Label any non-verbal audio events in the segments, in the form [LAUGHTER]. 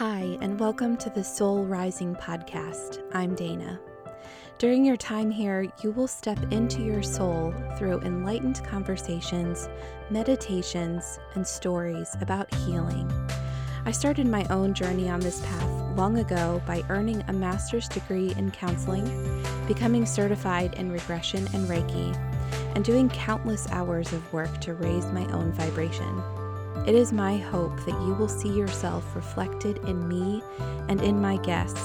Hi, and welcome to the Soul Rising podcast. I'm Dana. During your time here, you will step into your soul through enlightened conversations, meditations, and stories about healing. I started my own journey on this path long ago by earning a master's degree in counseling, becoming certified in regression and Reiki, and doing countless hours of work to raise my own vibration. It is my hope that you will see yourself reflected in me and in my guests,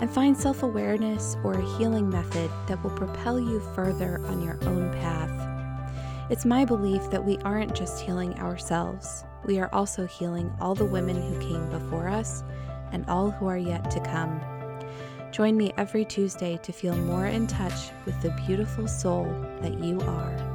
and find self awareness or a healing method that will propel you further on your own path. It's my belief that we aren't just healing ourselves, we are also healing all the women who came before us and all who are yet to come. Join me every Tuesday to feel more in touch with the beautiful soul that you are.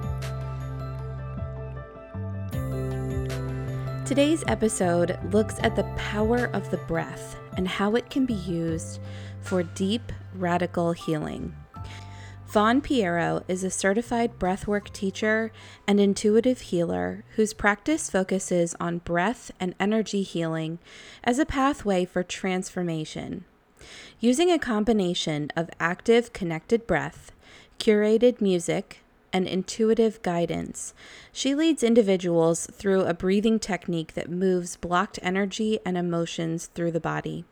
Today's episode looks at the power of the breath and how it can be used for deep, radical healing. Vaughn Pierro is a certified breathwork teacher and intuitive healer whose practice focuses on breath and energy healing as a pathway for transformation. Using a combination of active, connected breath, curated music, and intuitive guidance. She leads individuals through a breathing technique that moves blocked energy and emotions through the body.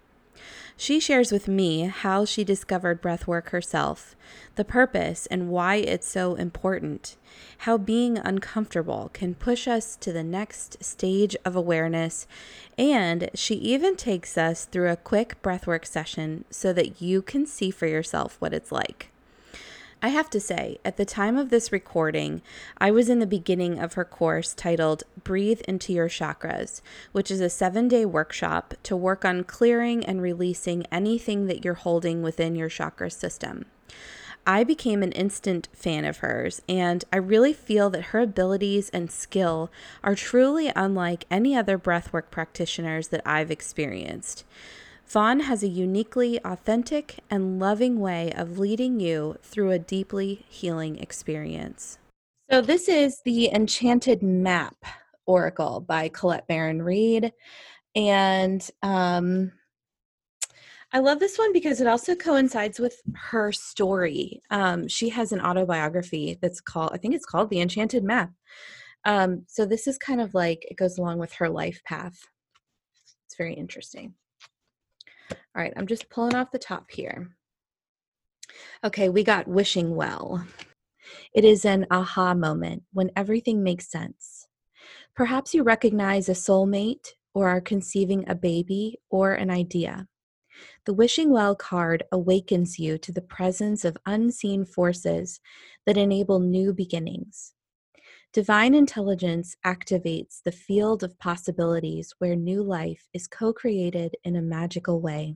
She shares with me how she discovered breathwork herself, the purpose and why it's so important, how being uncomfortable can push us to the next stage of awareness, and she even takes us through a quick breathwork session so that you can see for yourself what it's like. I have to say, at the time of this recording, I was in the beginning of her course titled Breathe into Your Chakras, which is a seven day workshop to work on clearing and releasing anything that you're holding within your chakra system. I became an instant fan of hers, and I really feel that her abilities and skill are truly unlike any other breathwork practitioners that I've experienced. Vaughn has a uniquely authentic and loving way of leading you through a deeply healing experience. So, this is the Enchanted Map Oracle by Colette Baron Reid. And um, I love this one because it also coincides with her story. Um, she has an autobiography that's called, I think it's called The Enchanted Map. Um, so, this is kind of like it goes along with her life path. It's very interesting. All right, I'm just pulling off the top here. Okay, we got wishing well. It is an aha moment when everything makes sense. Perhaps you recognize a soulmate or are conceiving a baby or an idea. The Wishing Well card awakens you to the presence of unseen forces that enable new beginnings. Divine intelligence activates the field of possibilities where new life is co created in a magical way.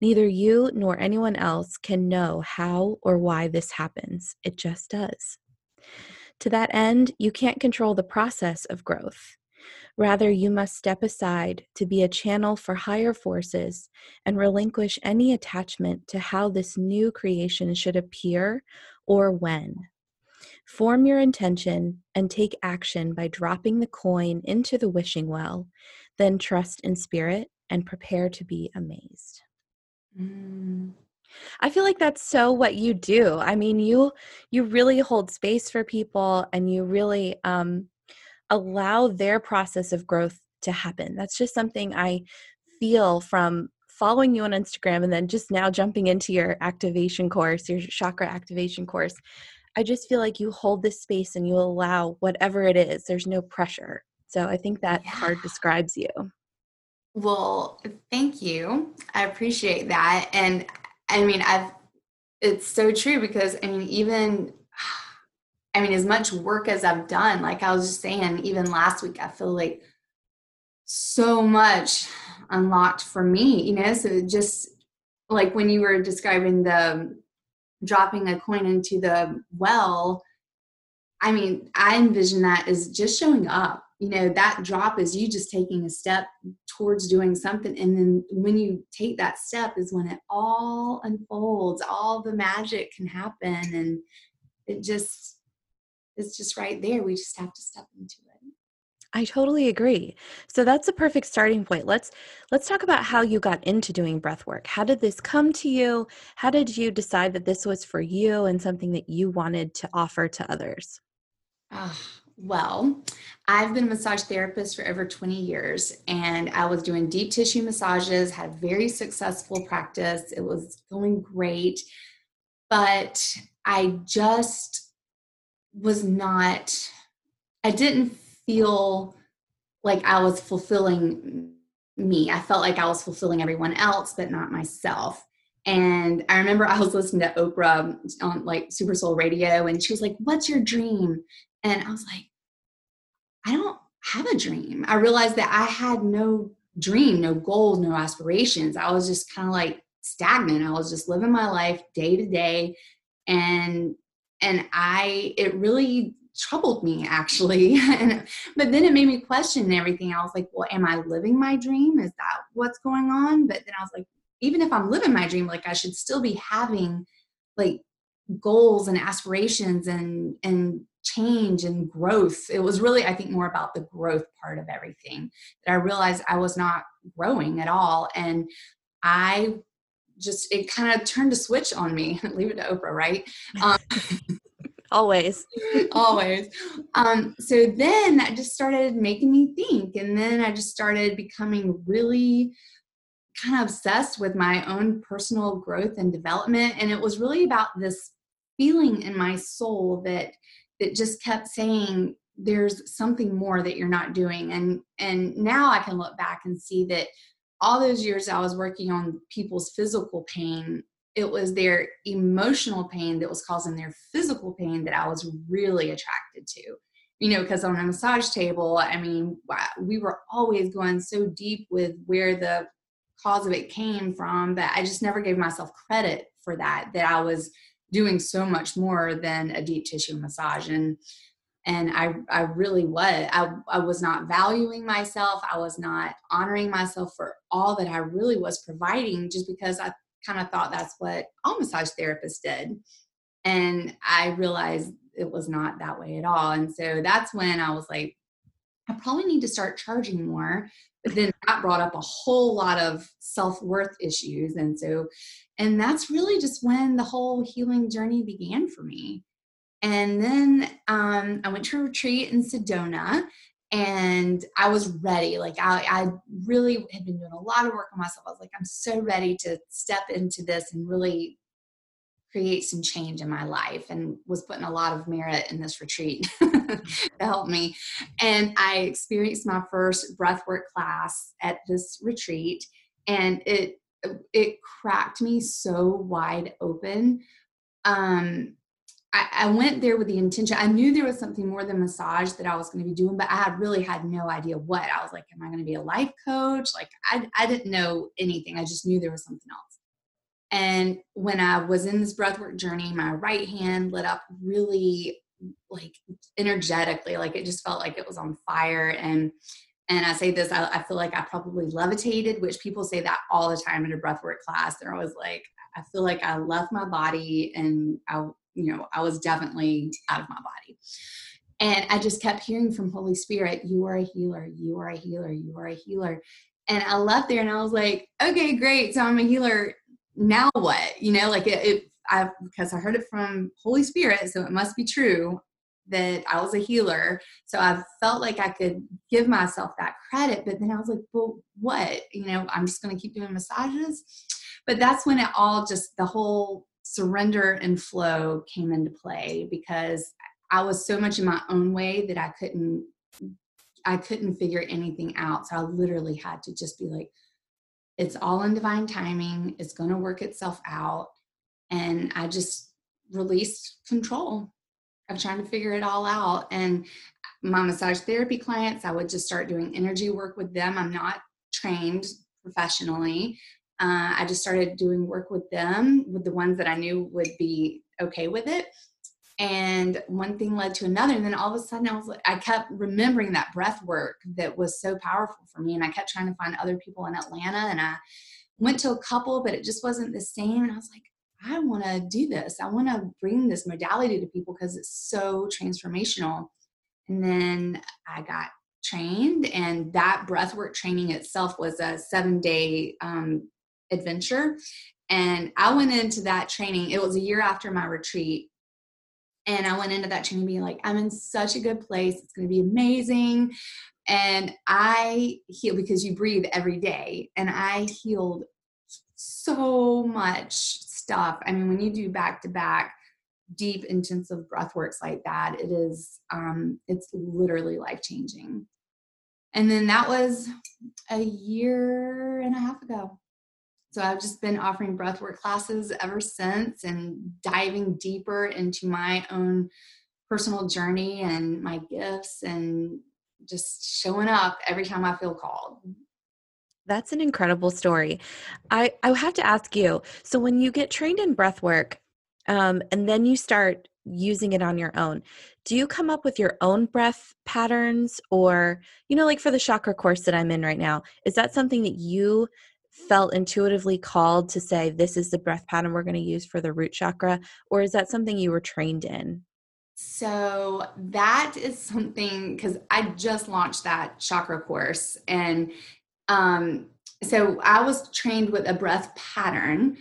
Neither you nor anyone else can know how or why this happens, it just does. To that end, you can't control the process of growth. Rather, you must step aside to be a channel for higher forces and relinquish any attachment to how this new creation should appear or when. Form your intention and take action by dropping the coin into the wishing well, then trust in spirit and prepare to be amazed. Mm. I feel like that's so what you do. I mean, you you really hold space for people and you really um allow their process of growth to happen. That's just something I feel from following you on Instagram and then just now jumping into your activation course, your chakra activation course. I just feel like you hold this space and you allow whatever it is. There's no pressure. So I think that yeah. card describes you. Well, thank you. I appreciate that. And I mean, I've, it's so true because I mean, even, [SIGHS] I mean, as much work as I've done, like I was just saying, even last week, I feel like so much unlocked for me, you know? So just like when you were describing the dropping a coin into the well, I mean, I envision that as just showing up. You know, that drop is you just taking a step towards doing something. And then when you take that step is when it all unfolds, all the magic can happen. And it just, it's just right there. We just have to step into it. I totally agree. So that's a perfect starting point. Let's let's talk about how you got into doing breath work. How did this come to you? How did you decide that this was for you and something that you wanted to offer to others? Uh, well, I've been a massage therapist for over 20 years and I was doing deep tissue massages, had a very successful practice. It was going great, but I just was not I didn't feel like I was fulfilling me. I felt like I was fulfilling everyone else, but not myself. And I remember I was listening to Oprah on like Super Soul Radio, and she was like, What's your dream? And I was like, I don't have a dream. I realized that I had no dream, no goals, no aspirations. I was just kind of like stagnant. I was just living my life day to day. And and I it really troubled me actually. [LAUGHS] And, but then it made me question everything. I was like well am i living my dream? Is that what's going on? But then i was like even if i'm living my dream like i should still be having like goals and aspirations and and change and growth. It was really i think more about the growth part of everything that i realized i was not growing at all. And i just it kind of turned a switch on me [LAUGHS] leave it to oprah right? [LAUGHS] Um, always. Always. Um, so then that just started making me think and then i just started becoming really kind of obsessed with my own personal growth and development and it was really about this feeling in my soul that that just kept saying there's something more that you're not doing and and now i can look back and see that all those years i was working on people's physical pain it was their emotional pain that was causing their physical pain that I was really attracted to. You know, because on a massage table, I mean, we were always going so deep with where the cause of it came from that I just never gave myself credit for that, that I was doing so much more than a deep tissue massage. And and I, I really was I, I was not valuing myself i was not honoring myself for all that i really was providing just because i kind of thought that's what all massage therapists did. And I realized it was not that way at all. And so that's when I was like, I probably need to start charging more. But then that brought up a whole lot of self worth issues. And so, and that's really just when the whole healing journey began for me. And then um, I went to a retreat in Sedona and I was ready. Like I, I really had been doing a lot of work on myself. I was like, I'm so ready to step into this and really create some change in my life and was putting a lot of merit in this retreat [LAUGHS] to help me. And I experienced my first breathwork class at this retreat and it it cracked me so wide open. Um I, I, went there with the intention. I knew there was something more than massage that I was going to be doing, but I had really had no idea what. I was like, am I going to be a life coach? Like, I, I didn't know anything. I just knew there was something else. And when I was in this breathwork journey, my right hand lit up really like energetically, like it just felt like it was on fire. And and I say this, I, I feel like I probably levitated, which people say that all the time in a breathwork class. They're always like, I feel like I left my body and I you know, I was definitely out of my body. And I just kept hearing from Holy Spirit, you are a healer, you are a healer, you are a healer. And I left there and I was like, okay, great. So I'm a healer. Now what? You know, like it, it I because I heard it from Holy Spirit, so it must be true that I was a healer. So I felt like I could give myself that credit. But then I was like, well, what? You know, I'm just going to keep doing massages. But that's when it all just, the whole surrender and flow came into play because I was so much in my own way that I couldn't I couldn't figure anything out. So I literally had to just be like, it's all in divine timing. It's going to work itself out. And I just released control of trying to figure it all out. And my massage therapy clients, I would just start doing energy work with them. I'm not trained professionally, uh, I just started doing work with them, with the ones that I knew would be okay with it. And one thing led to another. And then all of a sudden, I was like, I kept remembering that breath work that was so powerful for me. And I kept trying to find other people in Atlanta. And I went to a couple, but it just wasn't the same. And I was like, I want to do this. I want to bring this modality to people because it's so transformational. And then I got trained, and that breathwork training itself was a seven day um, adventure. And I went into that training, it was a year after my retreat. And I went into that training being like, I'm in such a good place. It's going to be amazing. And I heal because you breathe every day. And I healed so much stuff. I mean, when you do back to back, deep intensive breath works like that it is um it's literally life changing and then that was a year and a half ago so i've just been offering breathwork classes ever since and diving deeper into my own personal journey and my gifts and just showing up every time i feel called. That's an incredible story. I i have to ask you so when you get trained in breathwork um, and then you start using it on your own do you come up with your own breath patterns? Or you know like for the chakra course that i'm in right now is that something that you felt intuitively called to say this is the breath pattern we're going to use for the root chakra or is that something you were trained in so that is something because i just launched that chakra course and um so i was trained with a breath pattern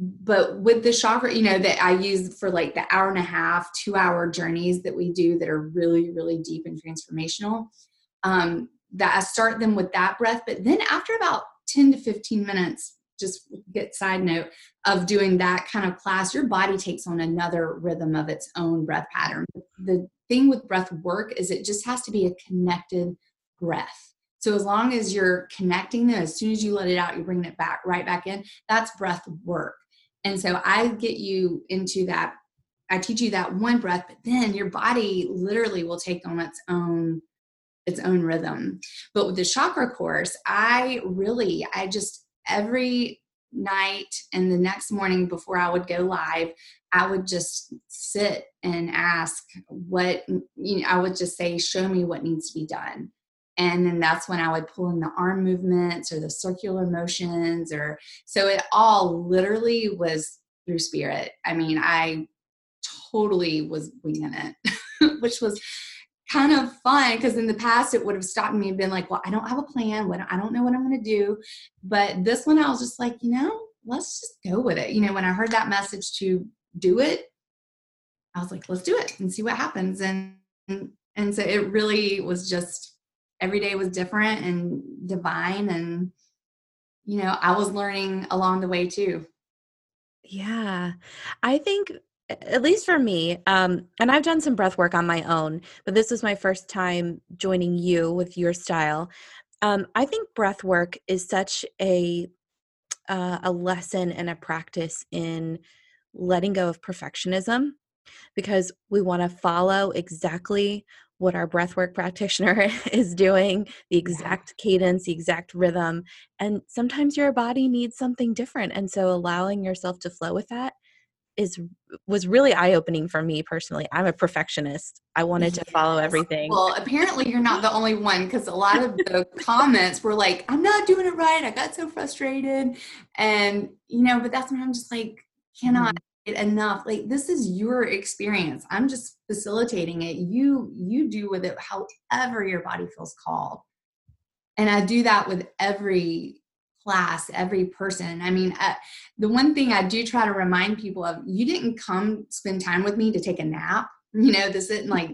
but with the chakra, you know, that I use for like the hour and a half, two hour journeys that we do that are really, really deep and transformational, um, that I start them with that breath. But then after about 10 to 15 minutes, just get side note of doing that kind of class, your body takes on another rhythm of its own breath pattern. The thing with breath work is it just has to be a connected breath. So as long as you're connecting them, as soon as you let it out, you bring it back right back in. That's breath work. And so I get you into that. I teach you that one breath, but then your body literally will take on its own its own rhythm. But with the chakra course, I really I just every night and the next morning before I would go live, I would just sit and ask what you know, I would just say, show me what needs to be done and then that's when i would pull in the arm movements or the circular motions or so it all literally was through spirit i mean i totally was winging it [LAUGHS] which was kind of fun because in the past it would have stopped me and been like well i don't have a plan. What i don't know what i'm going to do. But this one i was just like you know let's just go with it. You know when i heard that message to do it i was like let's do it and see what happens. And and so it really was just every day was different and divine and you know i was learning along the way too. Yeah. I think at least for me um, and i've done some breath work on my own but this was my first time joining you with your style um, i think breath work is such a uh, a lesson and a practice in letting go of perfectionism because we want to follow exactly what our breathwork practitioner [LAUGHS] is doing, the exact cadence, the exact rhythm. And sometimes your body needs something different. And so allowing yourself to flow with that is was really eye-opening for me personally. I'm a perfectionist. I wanted to follow everything. Well, apparently you're not the only one because a lot of the comments were like, I'm not doing it right. I got so frustrated. And you know, but that's when I'm just like, cannot mm-hmm enough like this is your experience i'm just facilitating it you you do with it however your body feels called and i do that with every class every person. I mean uh, the one thing i do try to remind people of you didn't come spend time with me to take a nap. You know this isn't like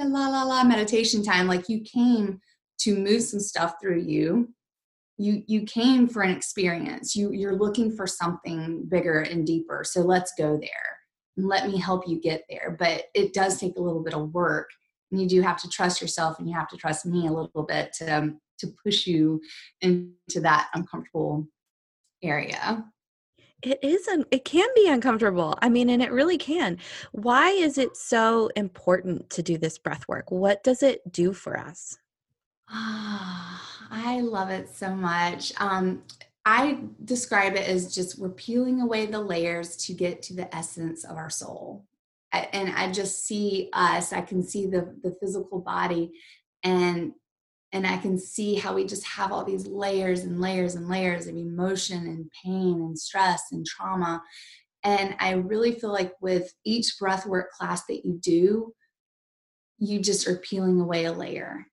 la la la meditation time. Like you came to move some stuff through you. You you came for an experience. You you're looking for something bigger and deeper. So let's go there. Let me help you get there. But it does take a little bit of work. And you do have to trust yourself and you have to trust me a little bit to um, to push you into that uncomfortable area it is un- it can be uncomfortable i mean and it really can why is it so important to do this breath work what does it do for us Ah, I love it so much. Um, I describe it as just we're peeling away the layers to get to the essence of our soul. and I just see us, I can see the the physical body and and I can see how we just have all these layers and layers and layers of emotion and pain and stress and trauma. And I really feel like with each breathwork class that you do, you just are peeling away a layer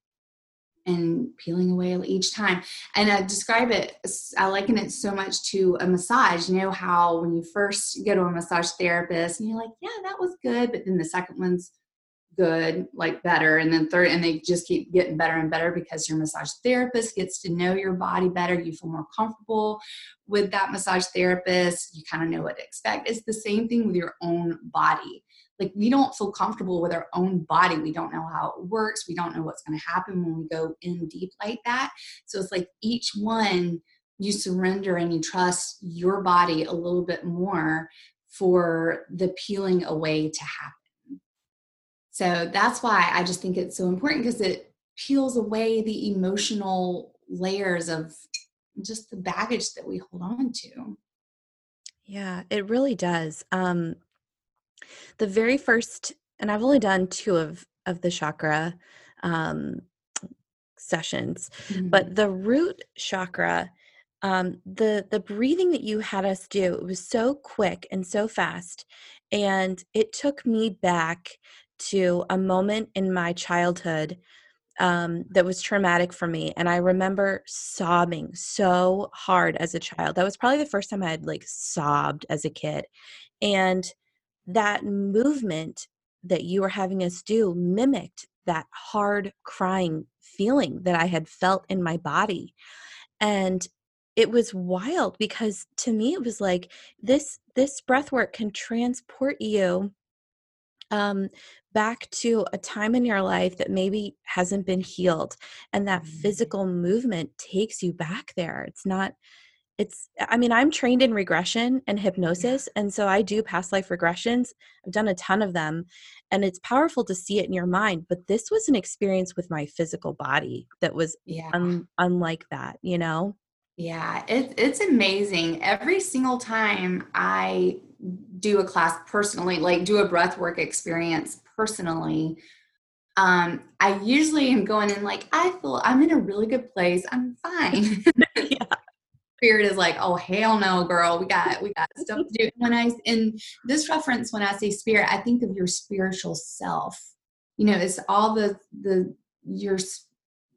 and peeling away each time. And I describe it, I liken it so much to a massage. You know how when you first go to a massage therapist and you're like, yeah, that was good. But then the second one's good, like better. And then third, and they just keep getting better and better because your massage therapist gets to know your body better. You feel more comfortable with that massage therapist. You kind of know what to expect. It's the same thing with your own body like we don't feel comfortable with our own body we don't know how it works we don't know what's going to happen when we go in deep like that so it's like each one you surrender and you trust your body a little bit more for the peeling away to happen so that's why i just think it's so important because it peels away the emotional layers of just the baggage that we hold on to yeah it really does um the very first, and I've only done two of of the chakra um, sessions, mm-hmm. but the root chakra, um, the the breathing that you had us do, it was so quick and so fast, and it took me back to a moment in my childhood um, that was traumatic for me. And I remember sobbing so hard as a child. That was probably the first time I had like sobbed as a kid. And that movement that you were having us do mimicked that hard crying feeling that I had felt in my body. And it was wild because to me it was like this this breath work can transport you um back to a time in your life that maybe hasn't been healed and that mm-hmm. physical movement takes you back there. It's not it's i mean i'm trained in regression and hypnosis and so i do past life regressions. I've done a ton of them and it's powerful to see it in your mind but this was an experience with my physical body that was yeah. un- unlike that you know? Yeah it, it's amazing. Every single time i do a class personally like do a breath work experience personally um i usually am going in like i feel i'm in a really good place i'm fine [LAUGHS] [LAUGHS] yeah spirit is like, oh hell no, girl, we got we got stuff to do. When I in this reference, when I say spirit, I think of your spiritual self. You know, it's all the the your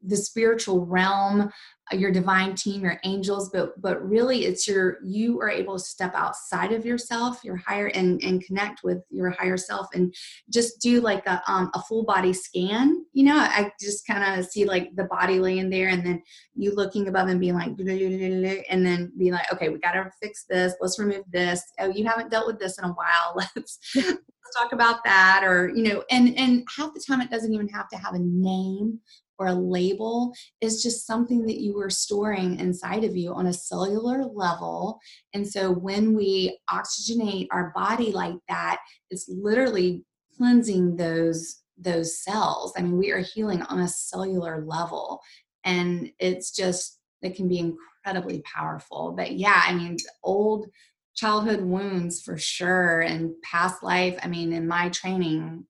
the spiritual realm uh, your divine team your angels but but really it's your you are able to step outside of yourself your higher and and connect with your higher self and just do like a um, a full body scan you know? I just kind of see like the body laying there and then you looking above and being like [LAUGHS] and then being like okay we got to fix this. Let's remove this. Oh you haven't dealt with this in a while. [LAUGHS] Let's let's talk about that or you know and and half the time it doesn't even have to have a name or a label is just something that you are storing inside of you on a cellular level. And so when we oxygenate our body like that, it's literally cleansing those those cells. I mean, we are healing on a cellular level and it's just it can be incredibly powerful. But yeah, I mean, old childhood wounds for sure and past life, I mean, in my training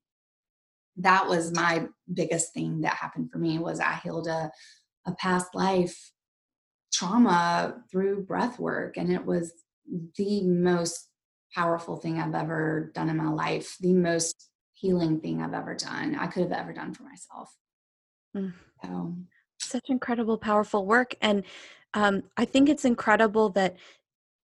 that was my biggest thing that happened for me was I healed a, a past life trauma through breath work and it was the most powerful thing I've ever done in my life, the most healing thing I've ever done. I could have ever done for myself. Mm. So such incredible powerful work and um, I think it's incredible that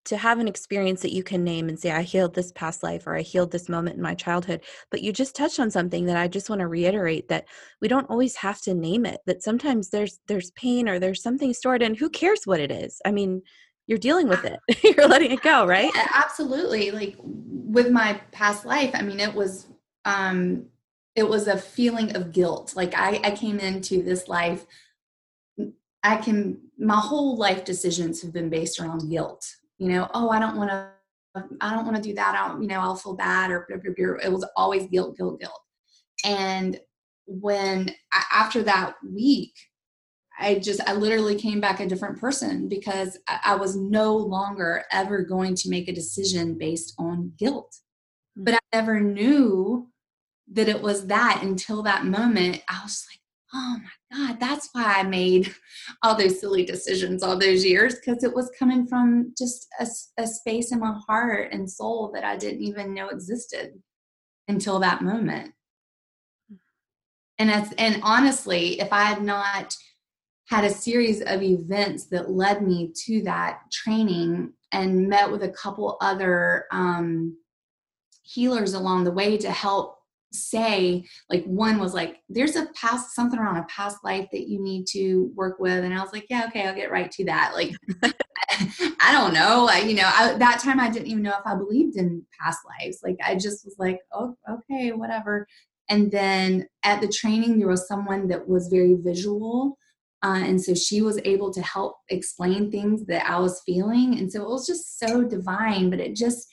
to have an experience that you can name and say i healed this past life or i healed this moment in my childhood but you just touched on something that i just want to reiterate that we don't always have to name it that sometimes there's there's pain or there's something stored and who cares what it is? I mean you're dealing with it [LAUGHS] you're letting it go right? yeah, absolutely like with my past life i mean it was um it was a feeling of guilt like i i came into this life i can my whole life decisions have been based around guilt you know, oh, I don't want to, I don't want to do that. I don't, you know, I'll feel bad or it was always guilt, guilt, guilt. And when after that week, I just, I literally came back a different person because I was no longer ever going to make a decision based on guilt. Hmm. But I never knew that it was that until that moment. I was like, oh my God, that's why I made [LAUGHS] all those silly decisions all those years because it was coming from just a, a, space in my heart and soul that I didn't even know existed until that moment. And as, and honestly, if I had not had a series of events that led me to that training and met with a couple other um, healers along the way to help say like one was like there's a past something around a past life that you need to work with and i was like yeah okay i'll get right to that like [LAUGHS] i don't know I, you know I, that time i didn't even know if i believed in past lives like i just was like oh okay whatever and then at the training there was someone that was very visual uh, and so she was able to help explain things that I was feeling. And so it was just so divine, but it just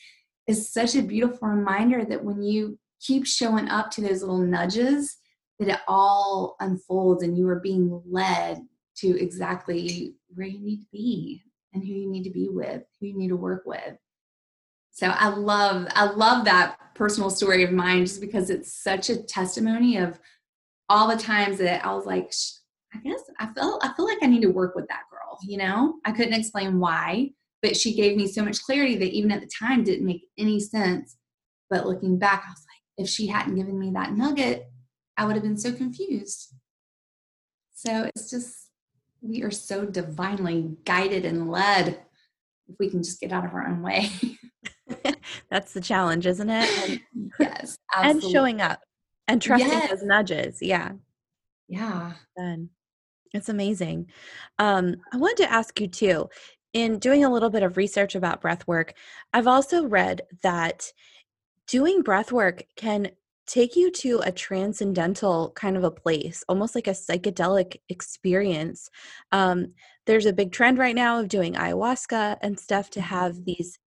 is such a beautiful reminder that when you keep showing up to those little nudges, that it all unfolds and you are being led to exactly where you need to be and who you need to be with, who you need to work with. So I love I love that personal story of mine just because it's such a testimony of all the times that I was like, I guess I felt I feel like I need to work with that girl, you know? I couldn't explain why, but she gave me so much clarity that even at the time didn't make any sense. But looking back, I was if she hadn't given me that nugget, I would have been so confused. So it's just we are so divinely guided and led if we can just get out of our own way. [LAUGHS] That's the challenge, isn't it? And, [LAUGHS] yes. Absolutely. And showing up and trusting yes. those nudges. Yeah. Yeah. Then it's amazing. Um, I wanted to ask you too, in doing a little bit of research about breath work, I've also read that doing breath work can take you to a transcendental kind of a place, almost like a psychedelic experience. Um, there's a big trend right now of doing ayahuasca and stuff to have mm-hmm. these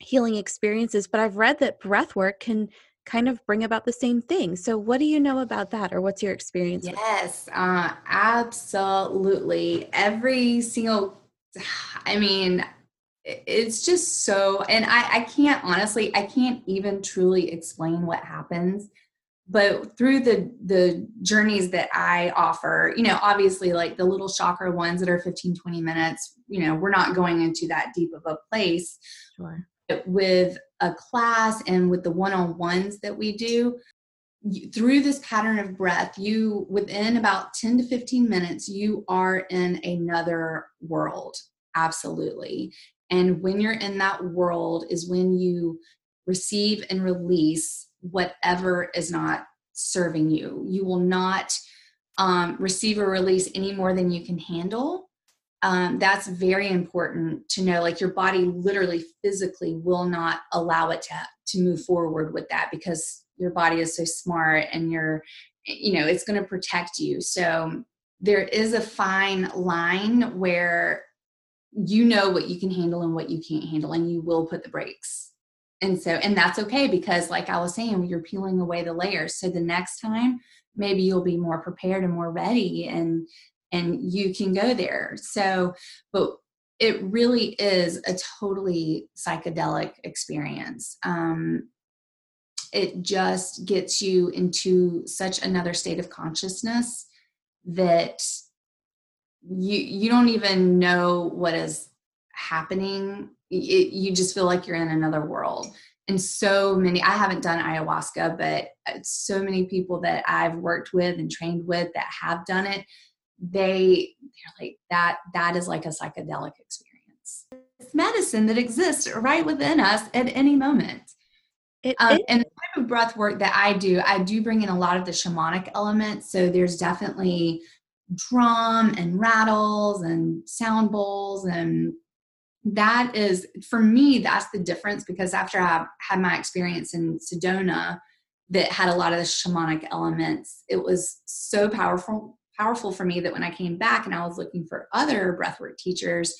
healing experiences, but I've read that breath work can kind of bring about the same thing. So, what do you know about that, or what's your experience? Yes, uh, absolutely. Every single, [SIGHS] I mean, it's just so, and I, I can't honestly, I can't even truly explain what happens. But through the the journeys that I offer, you know, obviously like the little chakra ones that are 15, 20 minutes, you know, we're not going into that deep of a place. Sure with a class and with the one-on-ones that we do through this pattern of breath you within about 10 to 15 minutes you are in another world absolutely and when you're in that world is when you receive and release whatever is not serving you. You will not um, receive or release any more than you can handle. Um, that's very important to know like your body literally physically will not allow it to to move forward with that because your body is so smart and you're you know it's going to protect you. So there is a fine line where you know what you can handle and what you can't handle and you will put the brakes and so and that's okay because like i was saying you're peeling away the layers so the next time maybe you'll be more prepared and more ready and and you can go there. So, but it really is a totally psychedelic experience. Um, it just gets you into such another state of consciousness that you you don't even know what is happening. It, you just feel like you're in another world. And so many i haven't done ayahuasca but uh, so many people that i've worked with and trained with that have done it they they're like that that is like a psychedelic experience. It's medicine that exists right within us at any moment. It, um, and the type of breath work that i do i do bring in a lot of the shamanic elements so there's definitely drum and rattles and sound bowls and that is for me that's the difference because after i had my experience in sedona that had a lot of the shamanic elements it was so powerful powerful for me that when I came back and I was looking for other breathwork teachers,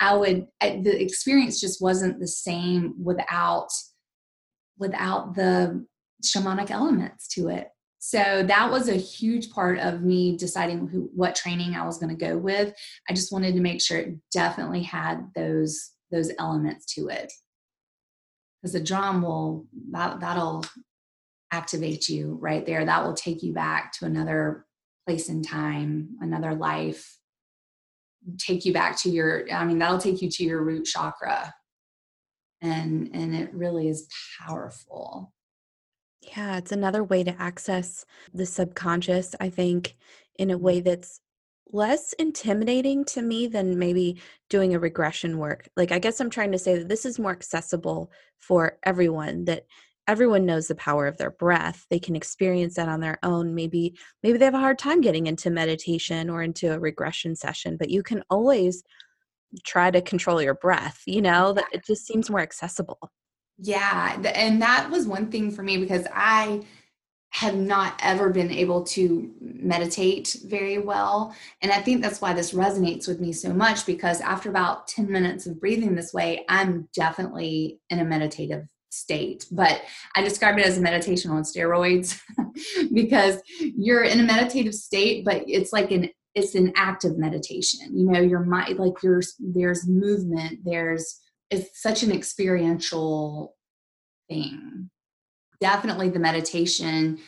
I would the experience just wasn't the same without without the shamanic elements to it. So that was a huge part of me deciding who what training I was going to go with. I just wanted to make sure it definitely had those those elements to it. Because the drum will that that'll activate you right there. That will take you back to another place in time, another life, take you back to your, I mean, that'll take you to your root chakra. And and it really is powerful. Yeah, it's another way to access the subconscious, I think, in a way that's less intimidating to me than maybe doing a regression work. Like, I guess I'm trying to say that this is more accessible for everyone, that everyone knows the power of their breath. They can experience that on their own. Maybe, maybe they have a hard time getting into meditation or into a regression session, but you can always try to control your breath, you know, that it just seems more accessible. Yeah. And that was one thing for me because I, have not ever been able to meditate very well. And I think that's why this resonates with me so much because after about 10 minutes of breathing this way, I'm definitely in a meditative state. But I describe it as a meditation on steroids [LAUGHS] because you're in a meditative state, but it's like an it's an active meditation. You know, your mind like there's there's movement, there's it's such an experiential thing. Definitely the meditation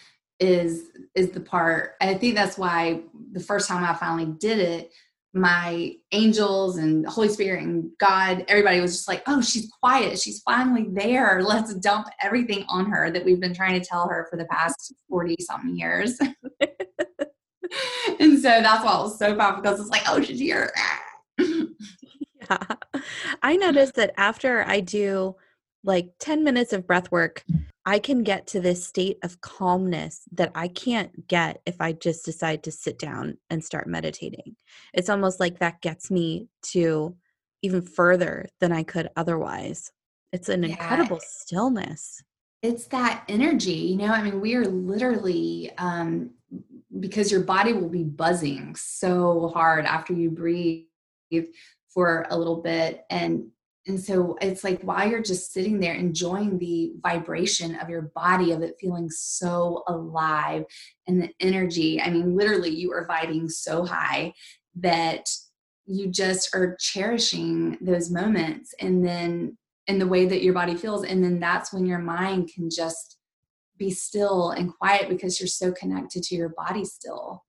is is the part i think that's why the first time i finally did it my angels and holy spirit and god everybody was just like oh she's quiet. She's finally there. Let's dump everything on her that we've been trying to tell her for the past 40 something years. [LAUGHS] And so that's why it was so powerful because it's like oh she's here [LAUGHS] yeah [LAUGHS] i noticed that after i do like 10 minutes of breath work I can get to this state of calmness that I can't get if I just decide to sit down and start meditating. It's almost like that gets me to even further than I could otherwise. It's an yeah. incredible stillness. It's that energy, you know. I mean, we are literally, um, because your body will be buzzing so hard after you breathe for a little bit. And and so it's like while you're just sitting there enjoying the vibration of your body of it feeling so alive and the energy i mean literally you are vibing so high that you just are cherishing those moments and then in the way that your body feels and then that's when your mind can just be still and quiet because you're so connected to your body still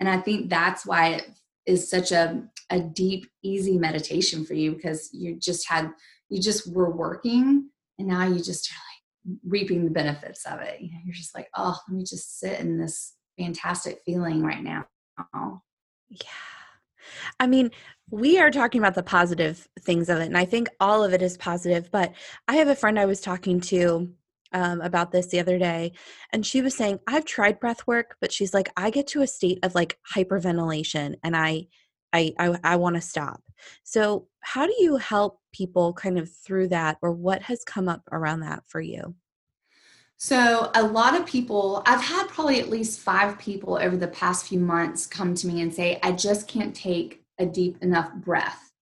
and i think that's why it is such a, a deep, easy meditation for you because you just had, you just were working and now you just are like reaping the benefits of it. You know, you're just like, oh, let me just sit in this fantastic feeling right now. Yeah. I mean, we are talking about the positive things of it, and I think all of it is positive. But I have a friend I was talking to um, about this the other day, and she was saying, I've tried breath work, but she's like, I get to a state of like hyperventilation and I I I, I want to stop. So how do you help people kind of through that or what has come up around that for you? So, a lot of people, I've had probably at least five people over the past few months come to me and say, I just can't take a deep enough breath.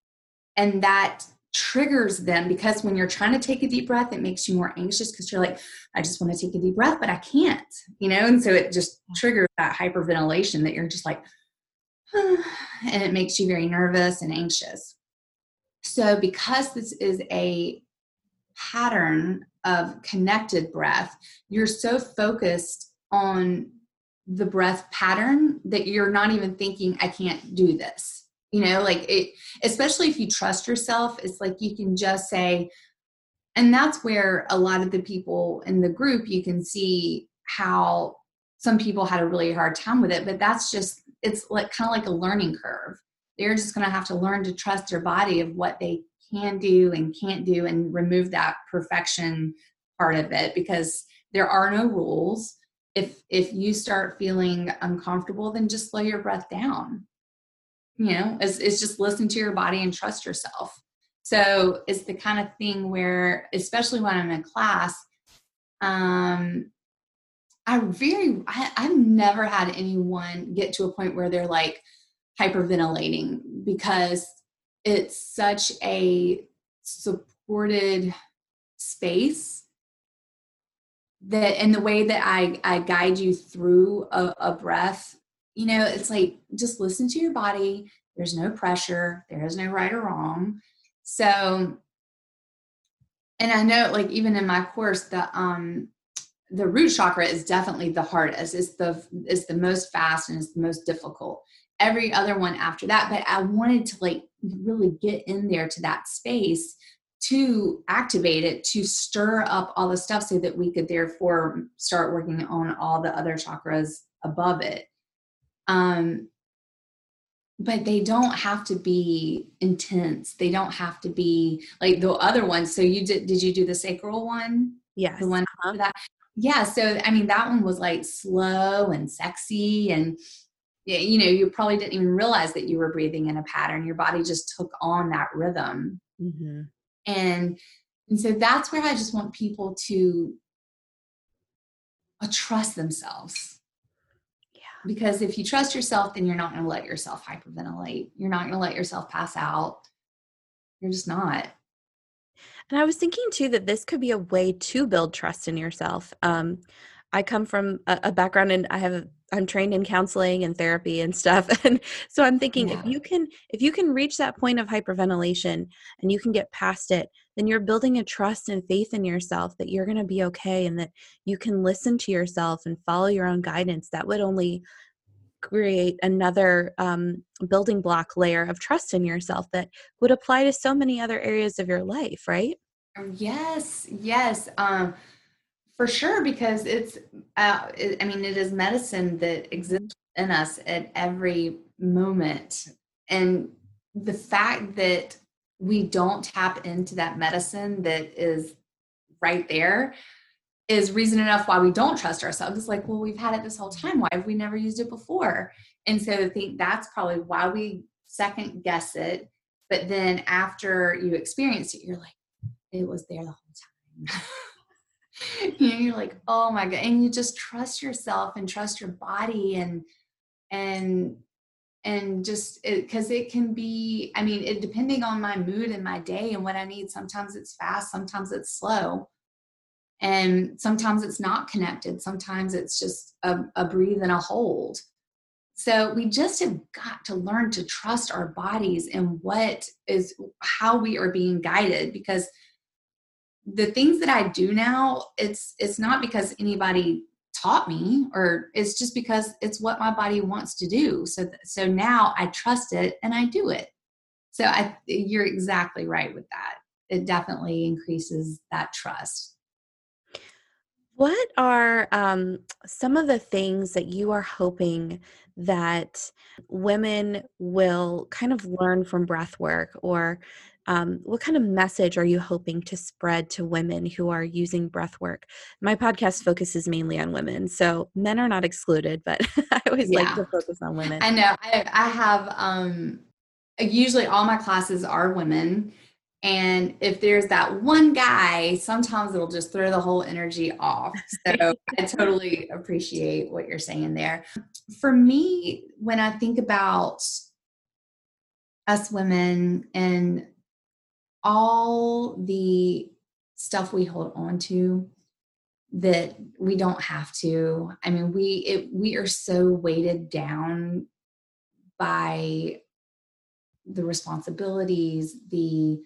And that triggers them because when you're trying to take a deep breath, it makes you more anxious because you're like, I just want to take a deep breath, but I can't, you know? And so it just triggers that hyperventilation that you're just like, [SIGHS] and it makes you very nervous and anxious. So, because this is a pattern of connected breath, you're so focused on the breath pattern that you're not even thinking, I can't do this you know like it especially if you trust yourself it's like you can just say and that's where a lot of the people in the group you can see how some people had a really hard time with it but that's just it's like kind of like a learning curve. They're just going to have to learn to trust their body of what they can do and can't do and remove that perfection part of it because there are no rules. If if you start feeling uncomfortable then just slow your breath down you know it's, it's just listen to your body and trust yourself. So it's the kind of thing where especially when i'm in class um i very I, i've never had anyone get to a point where they're like hyperventilating because it's such a supported space that in the way that I, I guide you through a, a breath you know, it's like just listen to your body. There's no pressure, there is no right or wrong. So, and I know, like, even in my course, the, um, the root chakra is definitely the hardest. It's the it's the most fast and it's the most difficult. Every other one after that, but I wanted to like really get in there to that space to activate it to stir up all the stuff so that we could therefore start working on all the other chakras above it um, but they don't have to be intense. They don't have to be like the other ones. So you did did you do the sacral one? Yeah, The one uh-huh. that yeah, so I mean that one was like slow and sexy and you know, you probably didn't even realize that you were breathing in a pattern. Your body just took on that rhythm. Mm-hmm. And and so that's where I just want people to uh, trust themselves because if you trust yourself then you're not going to let yourself hyperventilate. You're not going to let yourself pass out. You're just not. And i was thinking too that this could be a way to build trust in yourself. Um, i come from a, a background and i have i'm trained in counseling and therapy and stuff [LAUGHS] and so i'm thinking yeah. if you can if you can reach that point of hyperventilation and you can get past it then you're building a trust and faith in yourself that you're going to be okay and that you can listen to yourself and follow your own guidance. That would only create another um, building block layer of trust in yourself that would apply to so many other areas of your life, right? Yes, yes. Um, for sure, because it's, uh, it, I mean, it is medicine that exists in us at every moment. And the fact that we don't tap into that medicine that is right there is reason enough why we don't trust ourselves. It's like, well, we've had it this whole time. Why have we never used it before? And so I think that's probably why we second guess it. But then after you experience it, you're like, it was there the whole time. [LAUGHS] [LAUGHS] you're like, oh my God. And you just trust yourself and trust your body and and and just because it, it, can be i mean it depending on my mood and my day and what i need sometimes it's fast sometimes it's slow and sometimes it's not connected sometimes it's just a, a breathe and a hold so we just have got to learn to trust our bodies and what is how we are being guided because the things that i do now it's it's not because anybody taught me or it's just because it's what my body wants to do. So so now i trust it and i do it. So i you're exactly right with that. It definitely increases that trust. What are um, some of the things that you are hoping that women will kind of learn from breath work or um, what kind of message are you hoping to spread to women who are using breath work my podcast focuses mainly on women so men are not excluded but [LAUGHS] i always yeah. like to focus on women i know i, I have um, usually all my classes are women and if there's that one guy, sometimes it'll just throw the whole energy off. So [LAUGHS] I totally appreciate what you're saying there. For me, when I think about us women and all the stuff we hold on to that we don't have to. I mean we it, we are so weighted down by the responsibilities the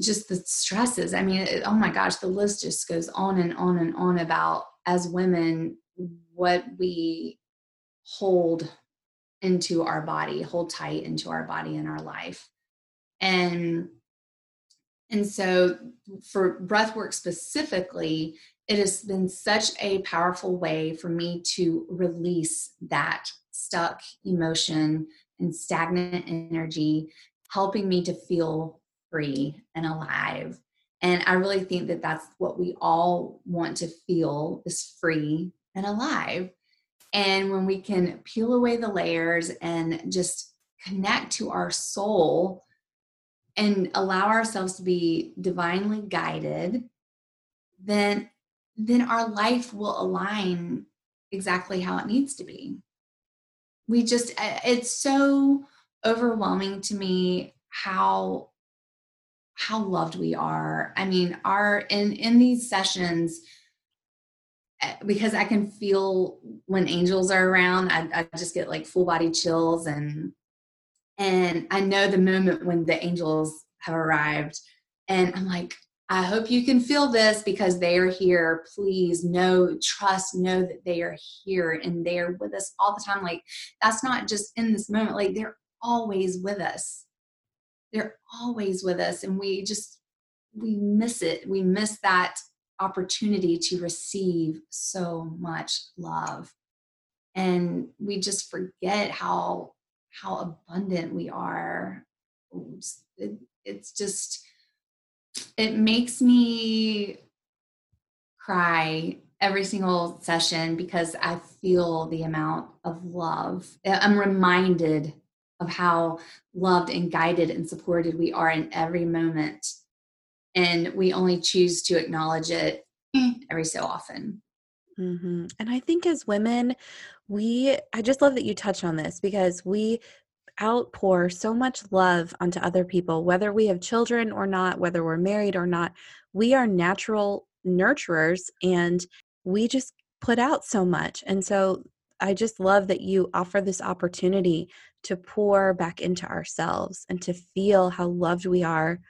just the stresses. I mean it, oh my gosh the list just goes on and on and on about as women what we hold into our body hold tight into our body and our life. And and so, for breathwork specifically, it has been such a powerful way for me to release that stuck emotion and stagnant energy, helping me to feel free and alive. And I really think that that's what we all want to feel is free and alive. And when we can peel away the layers and just connect to our soul and allow ourselves to be divinely guided, then then our life will align exactly how it needs to be. We just it's so overwhelming to me how how loved we are. I mean, our in in these sessions eh, because I can feel when angels are around, I, I just get like full body chills and and I know the moment when the angels have arrived. And I'm like, I hope you can feel this because they are here. Please know, trust, know that they are here and they are with us all the time. Like, that's not just in this moment, like, they're always with us. They're always with us. And we just, we miss it. We miss that opportunity to receive so much love. And we just forget how how abundant we are. It, it's just, it makes me cry every single session because I feel the amount of love. I'm reminded of how loved and guided and supported we are in every moment. And we only choose to acknowledge it every so often. Mm-hmm. And I think as women, we, I just love that you touched on this because we outpour so much love onto other people, whether we have children or not, whether we're married or not. We are natural nurturers and we just put out so much. And so I just love that you offer this opportunity to pour back into ourselves and to feel how loved we are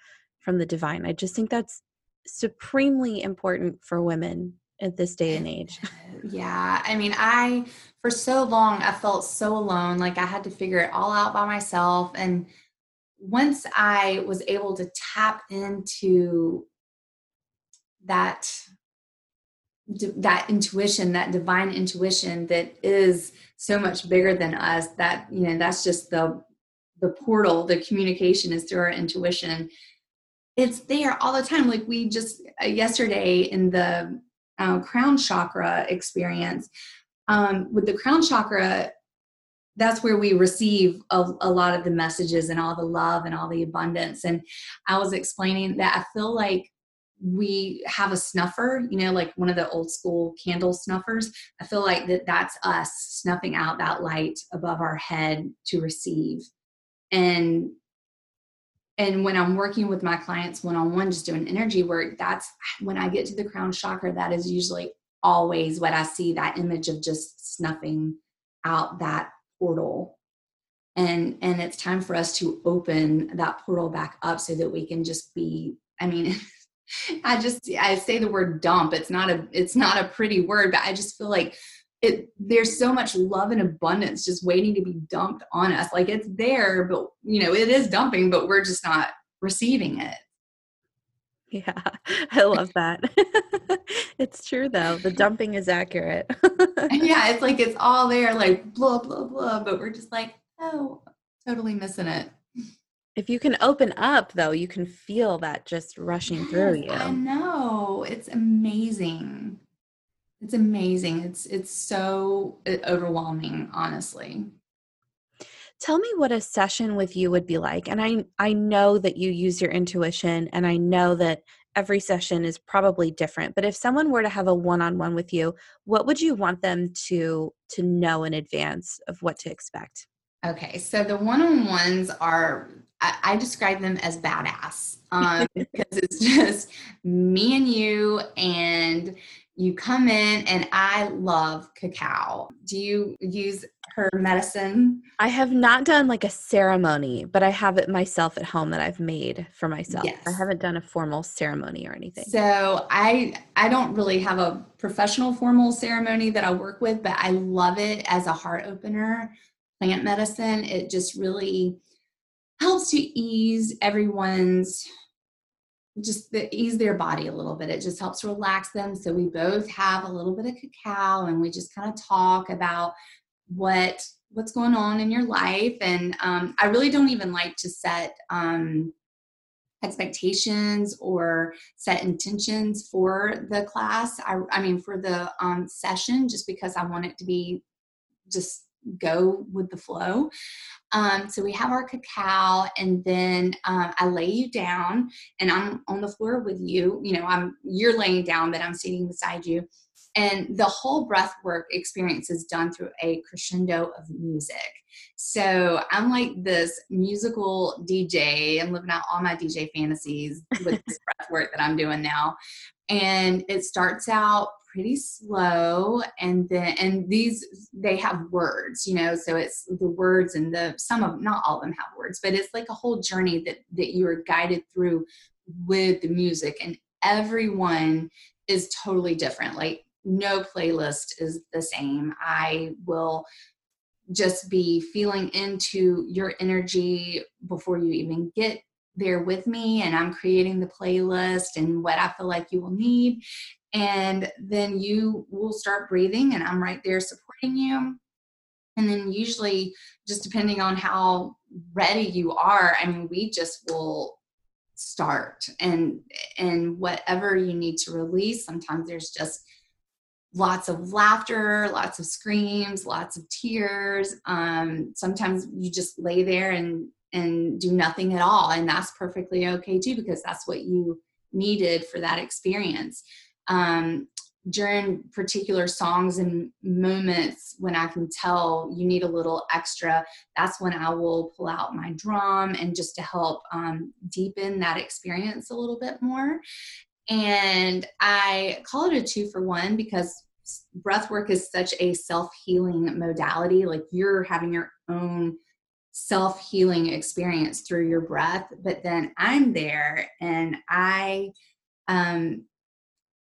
from the divine. I just think that's supremely important for women at this day and age. [LAUGHS] Yeah. I mean, I, for so long, I felt so alone. Like I had to figure it all out by myself. And once I was able to tap into that that intuition that divine intuition that is so much bigger than us that you know that's just the the portal the communication is through our intuition it's there all the time like we just uh, yesterday in the uh, crown chakra experience um, with the crown chakra that's where we receive a, a, lot of the messages and all the love and all the abundance. And i was explaining that i feel like we have a snuffer you know like one of the old school candle snuffers. I feel like that that's us snuffing out that light above our head to receive. And and when i'm working with my clients one-on-one just doing energy work that's when i get to the crown chakra that is usually always what i see that image of just snuffing out that portal and and it's time for us to open that portal back up so that we can just be i mean [LAUGHS] I just I say the word dump. It's not a it's not a pretty word, but I just feel like it there's so much love and abundance just waiting to be dumped on us. Like it's there, but you know, it is dumping, but we're just not receiving it. Yeah, [LAUGHS] I love that. [LAUGHS] it's true though. The dumping is accurate. [LAUGHS] yeah, it's like it's all there, like blah, blah, blah, but we're just like, oh, totally missing it. If you can open up, though, you can feel that just rushing yes, through you. I know. It's amazing. It's amazing. It's it's so uh, overwhelming, honestly. Tell me what a session with you would be like. And I I know that you use your intuition and I know that every session is probably different, but if someone were to have a one-on-one with you, what would you want them to to know in advance of what to expect? Okay, so the one-on-ones are I, I describe them as badass um, [LAUGHS] because it's just me and you, and you come in, and I love cacao. Do you use her medicine? I have not done like a ceremony, but I have it myself at home that I've made for myself. Yes. I haven't done a formal ceremony or anything. So I I don't really have a professional formal ceremony that I work with, but I love it as a heart opener. Plant medicine, it just really helps to ease everyone's just the, ease their body a little bit. It just helps relax them. So we both have a little bit of cacao, and we just kind of talk about what what's going on in your life. And um, I really don't even like to set um, expectations or set intentions for the class. I, I mean, for the um, session, just because I want it to be just go with the flow. Um, so we have our cacao, and then uh, I lay you down, and I'm on the floor with you. You know, I'm you're laying down, but I'm sitting beside you, and the whole breath work experience is done through a crescendo of music. So I'm like this musical DJ. I'm living out all my DJ fantasies with this [LAUGHS] breath work that I'm doing now, and it starts out pretty slow and then and these they have words you know so it's the words and the some of not all of them have words but it's like a whole journey that that you are guided through with the music and everyone is totally different like no playlist is the same. I will just be feeling into your energy before you even get there with me and I'm creating the playlist and what I feel like you will need and then you will start breathing and i'm right there supporting you. And then usually just depending on how ready you are i mean we just will start and and whatever you need to release sometimes there's just lots of laughter lots of screams lots of tears. Um, sometimes you just lay there and and do nothing at all and that's perfectly okay too because that's what you needed for that experience um, during particular songs and moments when I can tell you need a little extra, that's when I will pull out my drum and just to help um, deepen that experience a little bit more. And I call it a two for one because breath work is such a self healing modality. Like you're having your own self healing experience through your breath, but then I'm there and I um,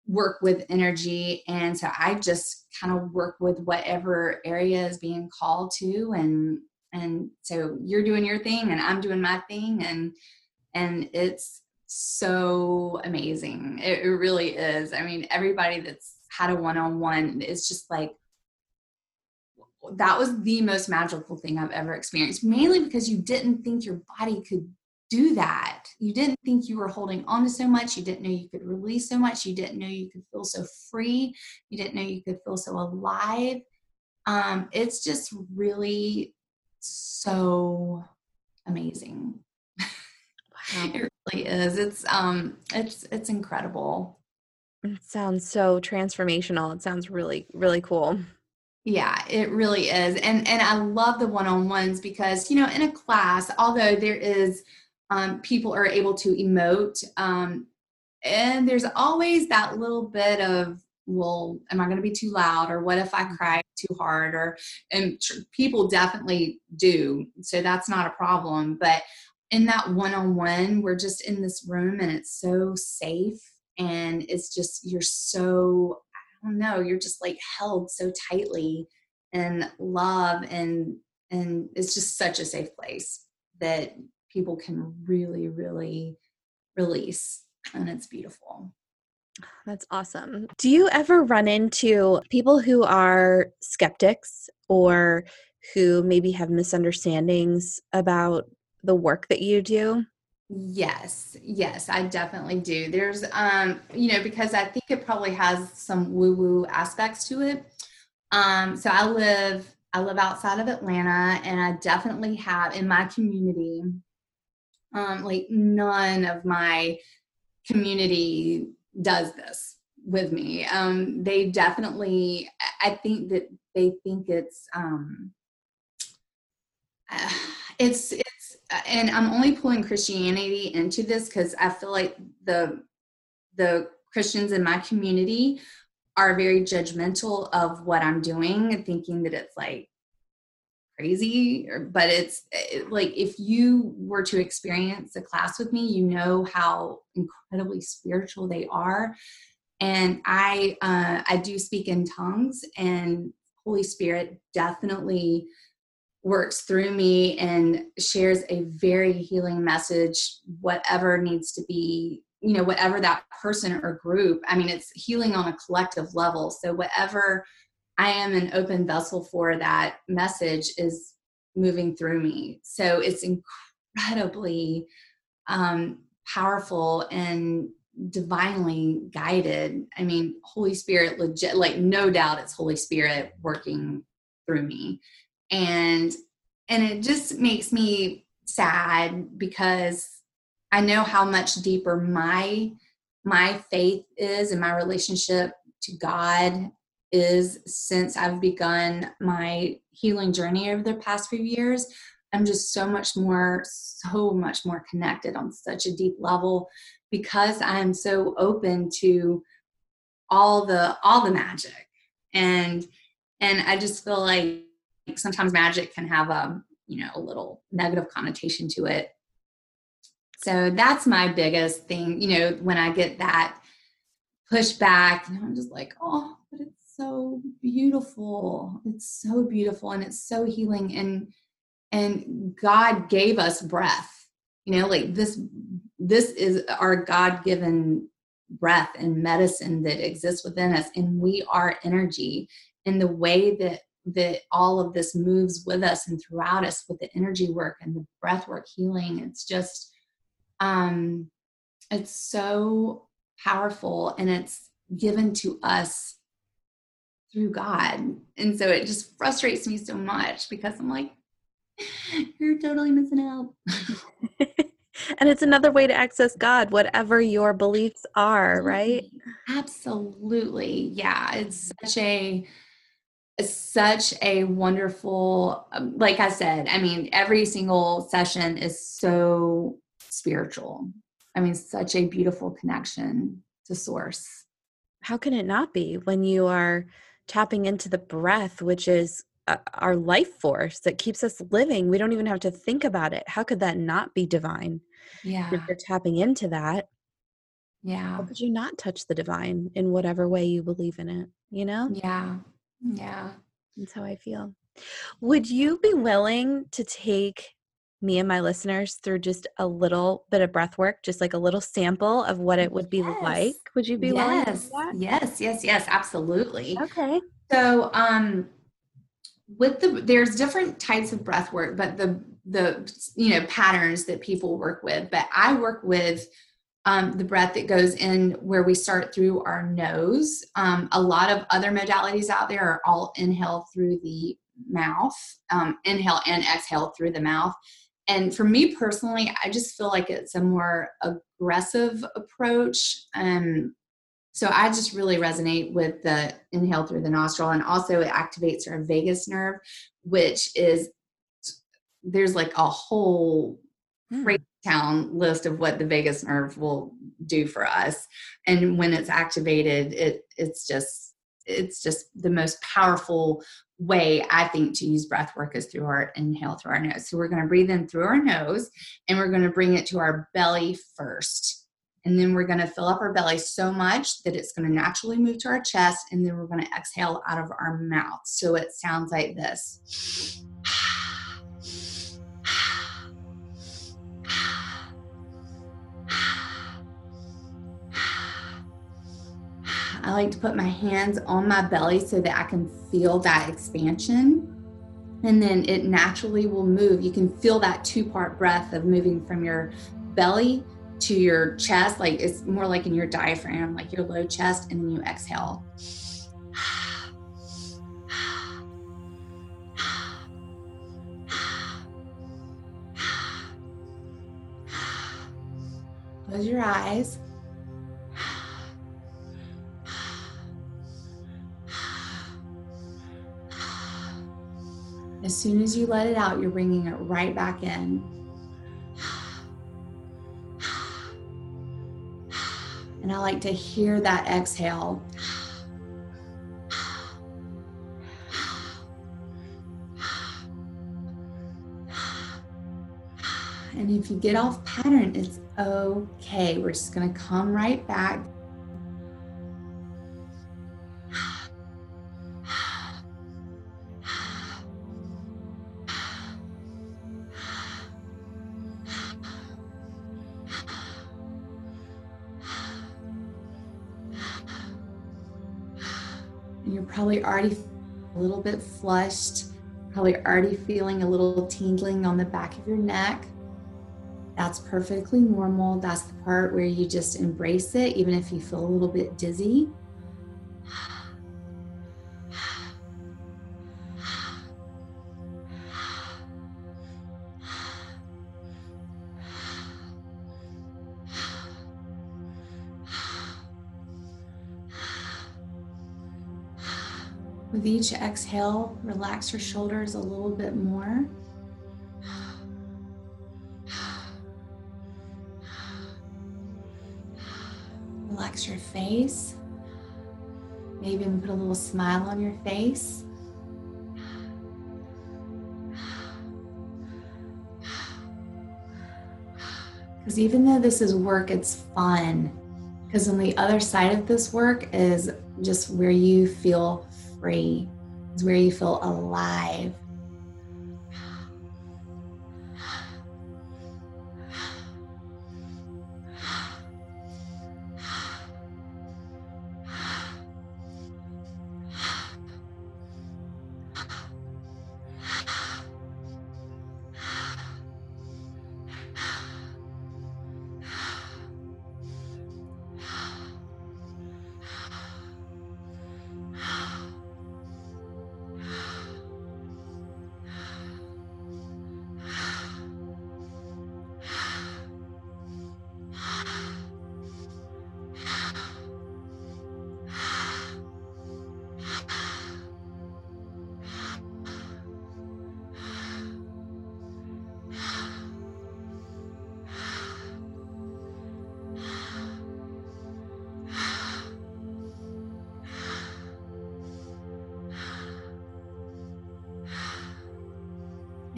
work with energy and so i just kind of work with whatever area is being called to and and so you're doing your thing and i'm doing my thing and and it's so amazing. It, it really is. I mean everybody that's had a one-on-one is just like that was the most magical thing i've ever experienced mainly because you didn't think your body could do that. You didn't think you were holding on to so much. You didn't know you could release so much. You didn't know you could feel so free. You didn't know you could feel so alive. Um, it's just really so amazing. Wow. [LAUGHS] it really is. It's um it's it's incredible. It sounds so transformational. It sounds really, really cool. Yeah, it really is. And and I love the one-on-ones because, you know, in a class, although there is um, people are able to emote. Um, and there's always that little bit of, well, am I going to be too loud? Or what if I cry too hard? Or, and tr- people definitely do. So that's not a problem. But in that one on one, we're just in this room and it's so safe. And it's just, you're so, I don't know, you're just like held so tightly and love and and it's just such a safe place that people can really, really release. And it's beautiful. That's awesome. Do you ever run into people who are skeptics or who maybe have misunderstandings about the work that you do? Yes, yes, I definitely do. There's, um, you know, because I think it probably has some woo woo aspects to it. Um, so I live, I live outside of Atlanta, and I definitely have in my community um, like none of my community does this with me. Um, they definitely, I think that they think it's, um, uh, [SIGHS] it's, it's, and I'm only pulling Christianity into this because I feel like the, the Christians in my community are very judgmental of what I'm doing, thinking that it's like crazy but it's it, like if you were to experience a class with me you know how incredibly spiritual they are. And i uh, i do speak in tongues and holy spirit definitely works through me and shares a very healing message whatever needs to be you know whatever that person or group i mean it's healing on a collective level. So whatever I am an open vessel for that message is moving through me. So it's incredibly um, powerful and divinely guided. I mean, Holy Spirit, legit, like no doubt it's Holy Spirit working through me. And and it just makes me sad because I know how much deeper my my faith is and my relationship to God is since I've begun my healing journey over the past few years. I'm just so much more, so much more connected on such a deep level because I'm so open to all the all the magic and and I just feel like sometimes magic can have a you know a little negative connotation to it. So that's my biggest thing, you know, when I get that pushback, and I'm just like, oh, but it's so beautiful. It's so beautiful and it's so healing and and God gave us breath. You know, like this this is our God-given breath and medicine that exists within us and we are energy and the way that that all of this moves with us and throughout us with the energy work and the breath work healing. It's just, um, it's so powerful and it's given to us through God. And so it just frustrates me so much because I'm like, [LAUGHS] you're totally missing out. [LAUGHS] and it's another way to access God, whatever your beliefs are, right? Absolutely. Yeah. It's such a, such a wonderful, um, like I said, I mean, every single session is so spiritual. I mean, such a beautiful connection to source. How can it not be when you are tapping into the breath, which is uh, our life force that keeps us living? We don't even have to think about it. How could that not be divine? Yeah. If you're tapping into that, yeah. How could you not touch the divine in whatever way you believe in it? You know? Yeah. Yeah. That's how I feel. Would you be willing to take me and my listeners through just a little bit of breath work, just like a little sample of what it would be yes. like? Would you be yes. willing Yes, yes, yes, absolutely. Okay. So um with the there's different types of breath work, but the the you know patterns that people work with. But I work with um, the breath that goes in where we start through our nose. Um, a lot of other modalities out there are all inhale through the mouth, um, inhale and exhale through the mouth. And for me personally, I just feel like it's a more aggressive approach. Um, so I just really resonate with the inhale through the nostril, and also it activates our vagus nerve, which is there's like a whole mm. town list of what the vagus nerve will do for us, and when it's activated, it it's just it's just the most powerful way I think to use breath work is through our inhale through our nose. So we're going to breathe in through our nose and we're going to bring it to our belly first. And then we're going to fill up our belly so much that it's going to naturally move to our chest. And then we're going to exhale out of our mouth. So it sounds like this. I like to put my hands on my belly so that I can feel that expansion. And then it naturally will move. You can feel that two part breath of moving from your belly to your chest. Like it's more like in your diaphragm, like your low chest, and then you exhale. Close your eyes. As soon as you let it out, you're bringing it right back in. And I like to hear that exhale. And if you get off pattern, it's okay. We're just going to come right back. Probably already a little bit flushed, probably already feeling a little tingling on the back of your neck. That's perfectly normal. That's the part where you just embrace it, even if you feel a little bit dizzy. With each exhale, relax your shoulders a little bit more. Relax your face. Maybe even put a little smile on your face. Because even though this is work, it's fun. Because on the other side of this work is just where you feel free. It's where you feel alive.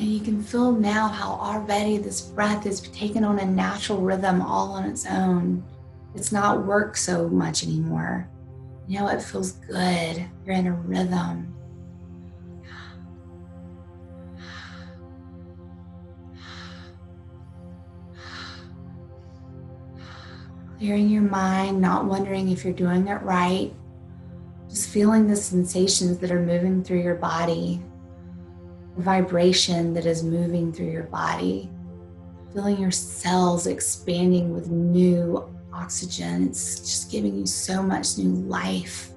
And you can feel now how already this breath is taken on a natural rhythm all on its own. It's not work so much anymore. You know, it feels good. You're in a rhythm. Clearing your mind, not wondering if you're doing it right. Just feeling the sensations that are moving through your body, vibration that is moving through your body, feeling your cells expanding with new oxygen. It's just giving you so much new life.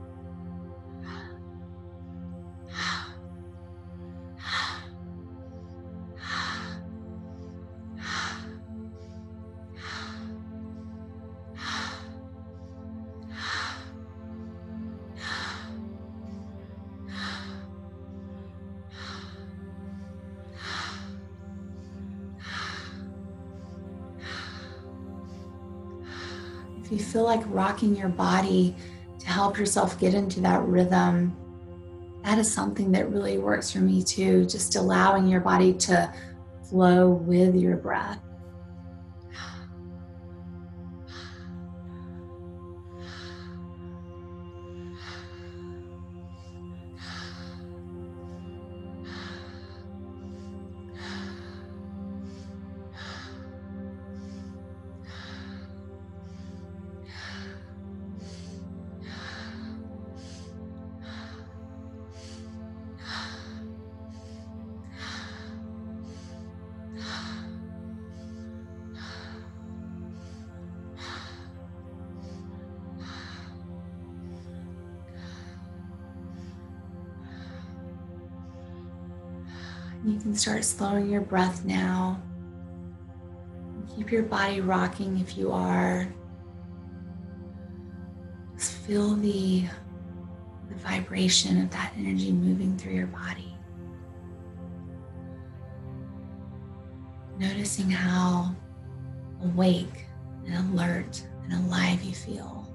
Like rocking your body to help yourself get into that rhythm, that is something that really works for me too. Just allowing your body to flow with your breath. Slowing your breath now. Keep your body rocking if you are. Just feel the, the vibration of that energy moving through your body. Noticing how awake and alert and alive you feel.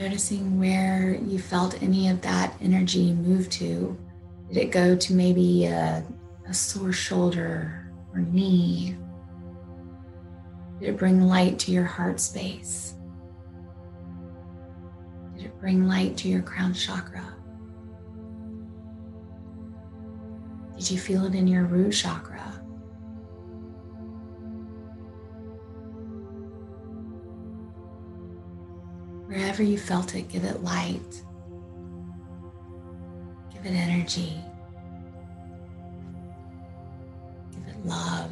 Noticing where you felt any of that energy move to. Did it go to maybe a, a sore shoulder or knee? Did it bring light to your heart space? Did it bring light to your crown chakra? Did you feel it in your root chakra? Wherever you felt it, give it light, give it energy, give it love.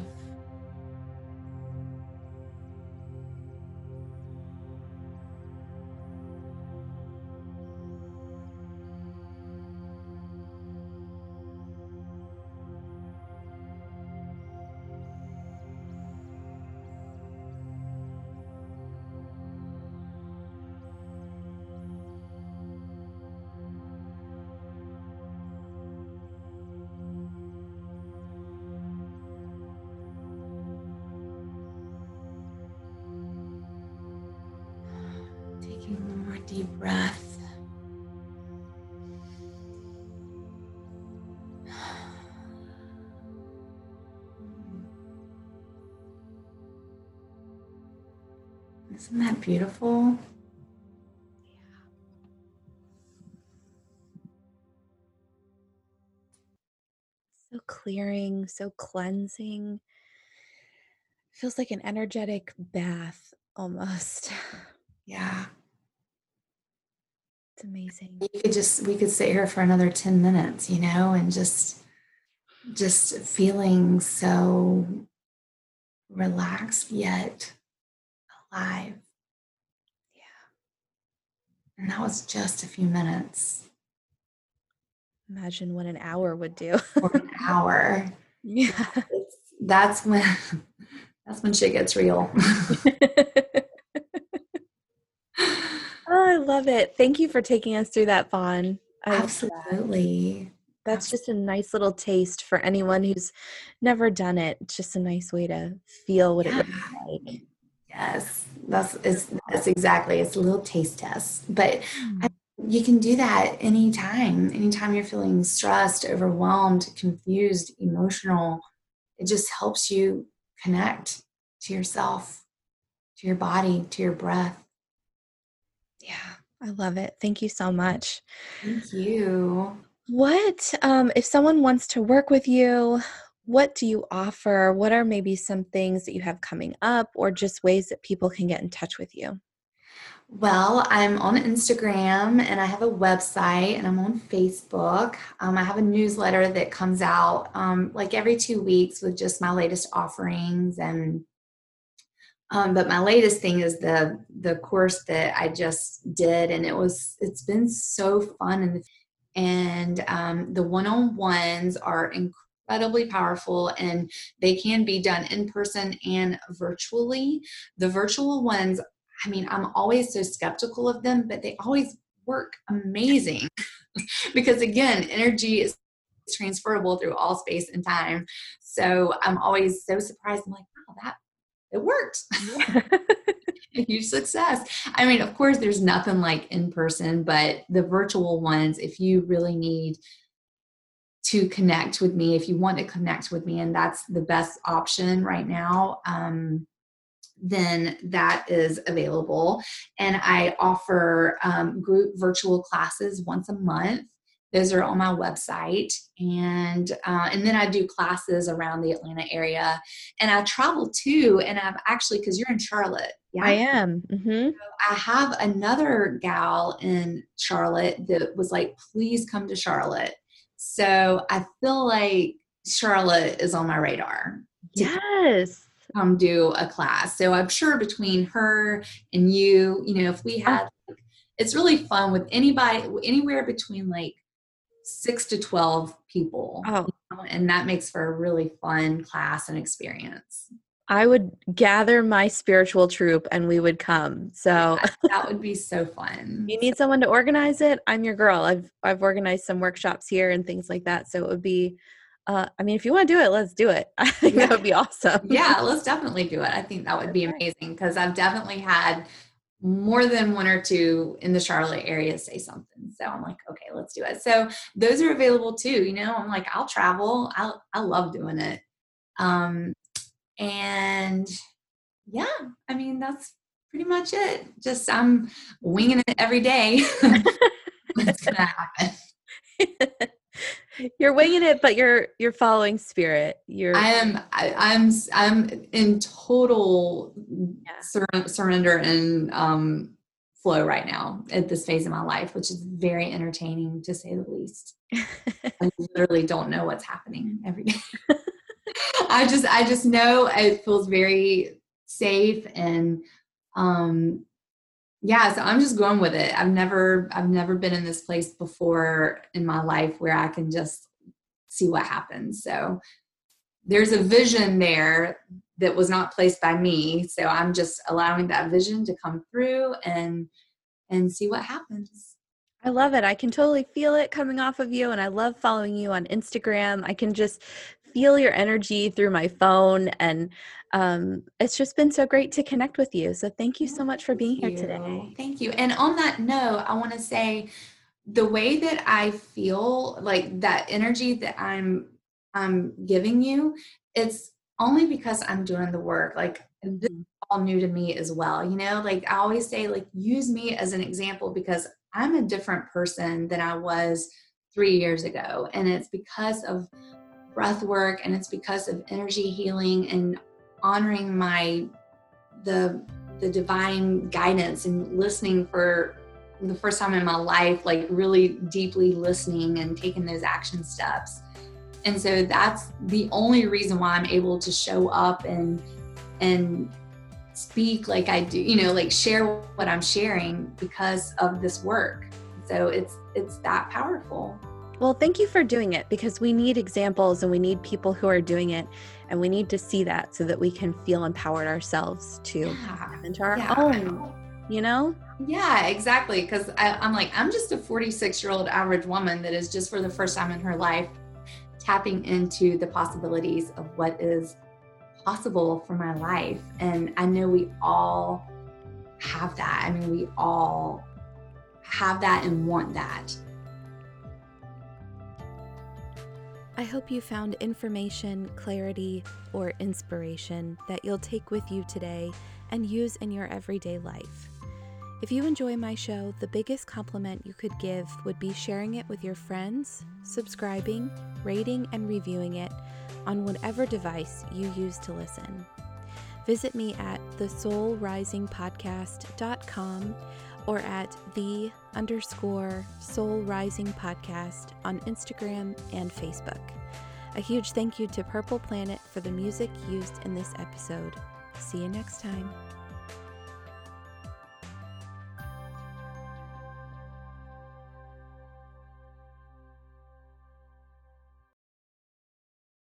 Deep breath. Isn't that beautiful? So clearing, so cleansing. Feels like an energetic bath almost. [LAUGHS] Yeah. It's amazing. You could just we could sit here for another 10 minutes, you know, and just just feeling so relaxed yet alive. Yeah. And that was just a few minutes Imagine what an hour would do. or an hour. [LAUGHS] yeah. It's, that's when [LAUGHS] that's when shit gets real. [LAUGHS] Oh, I love it. Thank you for taking us through that, Vaughn. Absolutely. That's just a nice little taste for anyone who's never done it. It's just a nice way to feel what it would be like. Yes, that's it's, that's exactly. It's a little taste test, but hmm. I, you can do that anytime. Anytime you're feeling stressed, overwhelmed, confused, emotional, it just helps you connect to yourself, to your body, to your breath. Yeah, I love it. Thank you so much. Thank you. What, um, if someone wants to work with you, what do you offer? What are maybe some things that you have coming up or just ways that people can get in touch with you? Well, I'm on Instagram and I have a website and I'm on Facebook. Um, I have a newsletter that comes out um, like every two weeks with just my latest offerings and um, but my latest thing is the the course that I just did and it was it's been so fun and and um, the one-on-ones are incredibly powerful and they can be done in person and virtually the virtual ones I mean, I'm always so skeptical of them, but they always work amazing [LAUGHS] because, again, energy is transferable through all space and time. So I'm always so surprised. I'm like, wow, that it worked. huge [LAUGHS] [LAUGHS] success. I mean, of course, there's nothing like in person, but the virtual ones, if you really need to connect with me, if you want to connect with me, and that's the best option right now. Um, then that is available. And I offer um, group virtual classes once a month. Those are on my website, and uh, and then I do classes around the Atlanta area, and I travel too. And I've actually because you're in Charlotte, yeah, I am. Mm-hmm. So I have another gal in Charlotte that was like, "Please come to Charlotte." So I feel like Charlotte is on my radar. Yes come do a class. So I'm sure between her and you, you know, if we had, it's really fun with anybody, anywhere between like six to 12 people. Oh. You know, and that makes for a really fun class and experience. I would gather my spiritual troop and we would come. So yeah, [LAUGHS] that would be so fun. you need someone to organize it. I'm your girl. I've I've organized some workshops here and things like that. So it would be uh, I mean, if you want to do it, let's do it. [LAUGHS] I think yeah. that would be awesome. yeah, let's definitely do it. I think that would be amazing because I've definitely had more than one or two in the Charlotte area say something. So I'm like, okay, let's do it. So those are available too. You know, I'm like, I'll travel. I I love doing it. Um, and yeah, I mean that's pretty much it. Just I'm winging it every day. [LAUGHS] What's gonna happen? [LAUGHS] you're winging it but you're you're following spirit. You're i am I, am i'm i'm in total yeah. sur- surrender and um flow right now at this phase of my life which is very entertaining to say the least. [LAUGHS] I literally don't know what's happening every day. [LAUGHS] I just i just know it feels very safe and um yeah so i'm just going with it i've never i've never been in this place before in my life where i can just see what happens so there's a vision there that was not placed by me so i'm just allowing that vision to come through and and see what happens I love it. I can totally feel it coming off of you. And I love following you on Instagram. I can just feel your energy through my phone. And um, it's just been so great to connect with you. So thank you so much for being here today. Thank you. And on that note, I want to say the way that I feel like that energy that I'm I'm giving you, it's only because I'm doing the work. Like this is all new to me as well. You know, like I always say, like use me as an example because I'm a different person than I was three years ago. And it's because of breath work and it's because of energy healing and honoring my the the divine guidance and listening for the first time in my life like really deeply listening and taking those action steps. And so that's the only reason why i'm able to show up and and speak like i do you know like share what i'm sharing because of this work. So it's it's that powerful well, thank you for doing it because we need examples and we need people who are doing it and we need to see that so that we can feel empowered ourselves to yeah. into our yeah. own, you know? Yeah, exactly. Because I'm like, I'm just a 46 year old average woman that is just for the first time in her life tapping into the possibilities of what is possible for my life. And I know we all have that. I mean, we all have that and want that. I hope you found information, clarity, or inspiration that you'll take with you today and use in your everyday life. If you enjoy my show, the biggest compliment you could give would be sharing it with your friends, subscribing, rating, and reviewing it on whatever device you use to listen. Visit me at thesoulrisingpodcast.com or at the underscore soul rising podcast on Instagram and Facebook. A huge thank you to Purple Planet for the music used in this episode. See you next time.